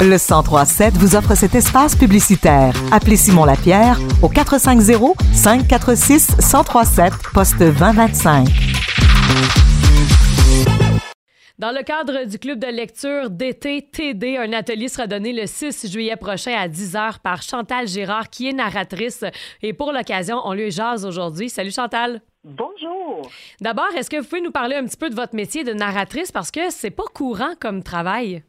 Le 1037 vous offre cet espace publicitaire. Appelez Simon Lapierre au 450 546 1037 poste 2025. Dans le cadre du club de lecture d'été TD, un atelier sera donné le 6 juillet prochain à 10h par Chantal Girard, qui est narratrice. Et pour l'occasion, on lui jase aujourd'hui. Salut Chantal. Bonjour. D'abord, est-ce que vous pouvez nous parler un petit peu de votre métier de narratrice? Parce que c'est pas courant comme travail?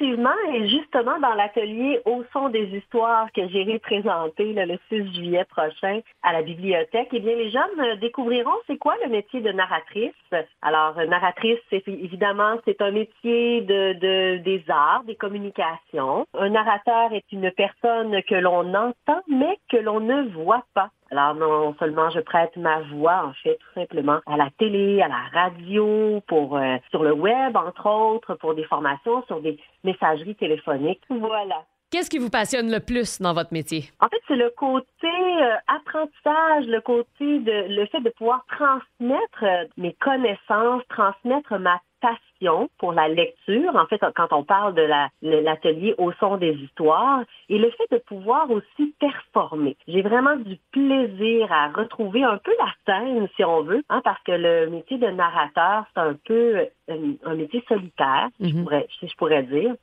Effectivement, et justement dans l'atelier Au son des histoires que j'ai représenté le 6 juillet prochain à la bibliothèque, eh bien les jeunes découvriront c'est quoi le métier de narratrice. Alors euh, narratrice, c'est évidemment c'est un métier de, de des arts, des communications. Un narrateur est une personne que l'on entend mais que l'on ne voit pas. Alors non seulement je prête ma voix, en fait, tout simplement à la télé, à la radio, pour euh, sur le web, entre autres, pour des formations, sur des messageries téléphoniques. Voilà. Qu'est-ce qui vous passionne le plus dans votre métier? En fait, c'est le côté euh, apprentissage, le côté de le fait de pouvoir transmettre euh, mes connaissances, transmettre ma passion pour la lecture, en fait, quand on parle de l'atelier au son des histoires, et le fait de pouvoir aussi performer. J'ai vraiment du plaisir à retrouver un peu la scène, si on veut, hein, parce que le métier de narrateur, c'est un peu euh, un, métier solitaire, je mhm. pourrais, si je pourrais dire.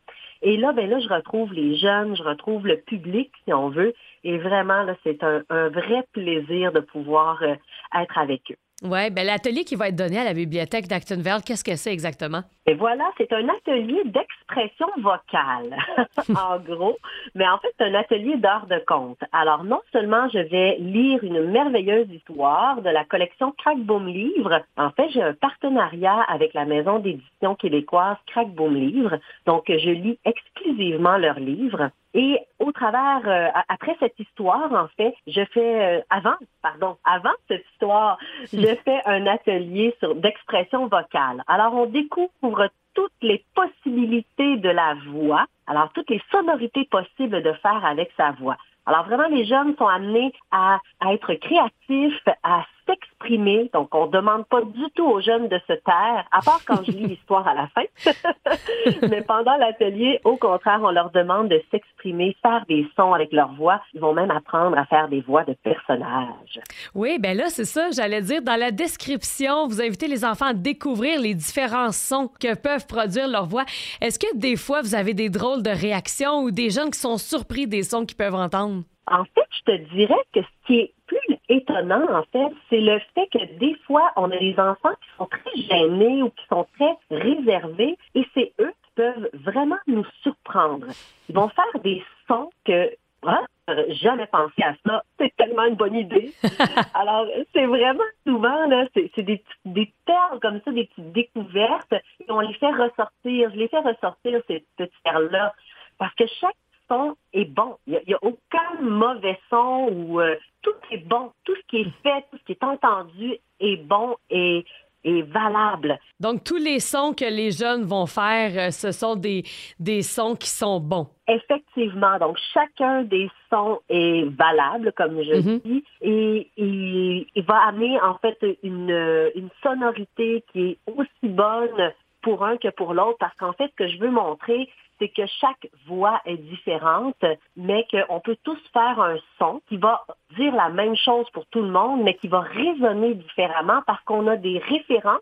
Et là, ben là, je retrouve les jeunes, je retrouve le public, si on veut. Et vraiment, là, c'est un, vrai plaisir de pouvoir euh, être avec eux. Oui, ben l'atelier qui va être donné à la bibliothèque d'Actonville, qu'est-ce que c'est exactement? Et voilà, c'est un atelier d'expression vocale, en gros, mais en fait, c'est un atelier d'art de conte. Alors, non seulement je vais lire une merveilleuse histoire de la collection Crackboom Livre, en fait, j'ai un partenariat avec la maison d'édition québécoise Crackboom Livre, donc je lis exclusivement leurs livres. Et au travers, euh, après cette histoire, en fait, je fais, euh, avant, pardon, avant cette histoire, je fais un atelier sur d'expression vocale. Alors, on découvre toutes les possibilités de la voix, alors toutes les sonorités possibles de faire avec sa voix. Alors vraiment, les jeunes sont amenés à, à être créatifs, à s'exprimer. Donc, on ne demande pas du tout aux jeunes de se taire, à part quand je lis l'histoire à la fin. Mais pendant l'atelier, au contraire, on leur demande de s'exprimer, faire des sons avec leur voix. Ils vont même apprendre à faire des voix de personnages. Oui, ben là, c'est ça. J'allais dire, dans la description, vous invitez les enfants à découvrir les différents sons que peuvent produire leur voix. Est-ce que des fois, vous avez des drôles de réactions ou des jeunes qui sont surpris des sons qu'ils peuvent entendre? En fait, je te dirais que ce qui est plus étonnant, en fait, c'est le fait que des fois, on a des enfants qui sont très gênés ou qui sont très réservés et c'est eux qui peuvent vraiment nous surprendre. Ils vont faire des sons que hein, jamais pensé à ça. C'est tellement une bonne idée. Alors, c'est vraiment souvent, là, c'est des, des perles comme ça, des petites découvertes, et on les fait ressortir. Je les fais ressortir, ces petites perles-là, parce que chaque son est bon. Il n'y a, aucun mauvais son ou euh, tout est bon. Tout ce qui est fait, tout ce qui est entendu est bon et est valable. Donc, tous les sons que les jeunes vont faire, euh, ce sont des, des sons qui sont bons. Effectivement. Donc, chacun des sons est valable, comme je mm-hmm. dis, et il, va amener, en fait, une, une sonorité qui est aussi bonne pour un que pour l'autre, parce qu'en fait, ce que je veux montrer, c'est que chaque voix est différente, mais qu'on peut tous faire un son qui va dire la même chose pour tout le monde, mais qui va résonner différemment parce qu'on a des références,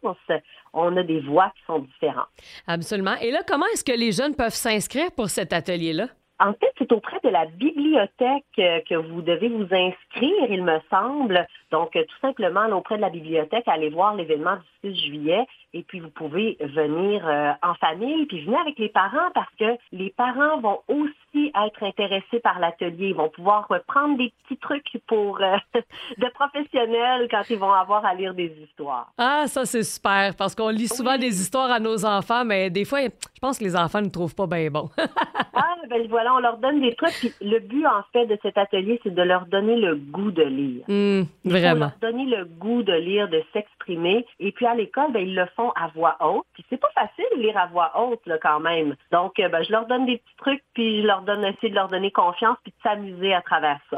on a des voix qui sont différentes. Absolument. Et là, comment est-ce que les jeunes peuvent s'inscrire pour cet atelier-là? En fait, c'est auprès de la bibliothèque euh, que vous devez vous inscrire, il me semble. Donc, euh, tout simplement, auprès de la bibliothèque, allez voir l'événement du 6 juillet et puis vous pouvez venir euh, en famille, puis venir avec les parents parce que les parents vont aussi être intéressés par l'atelier. Ils vont pouvoir prendre des petits trucs pour de professionnels quand ils vont avoir à lire des histoires. Ah, ça c'est super parce qu'on lit souvent des histoires à nos enfants, mais des fois, je pense que les enfants ne trouvent pas bien bon. ah, ben voilà on leur donne des trucs. Puis le but, en fait, de cet atelier, c'est de leur donner le goût de lire. Mmh, vraiment. leur donner le goût de lire, de s'exprimer. Et puis à l'école, ben, ils le font à voix haute. Puis c'est pas facile de lire à voix haute, là, quand même. Donc, euh, ben, je leur donne des petits trucs, puis je leur donne, essayer de leur donner confiance puis de s'amuser à travers ça.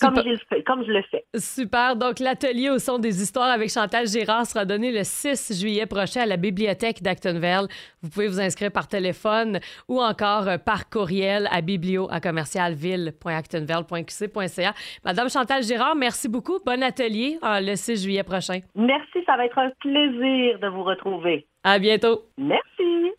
Comme je, le fais, comme je le fais. Super. Donc, l'atelier au son des histoires avec Chantal Girard sera donné le 6 juillet prochain à la bibliothèque d'Actonville. Vous pouvez vous inscrire par téléphone ou encore euh, par courriel à biblio à commercialville.actonville.qc.ca. Madame Chantal Girard, merci beaucoup. Bon atelier euh, le 6 juillet prochain. Merci, ça va être un plaisir de vous retrouver. À bientôt. Merci.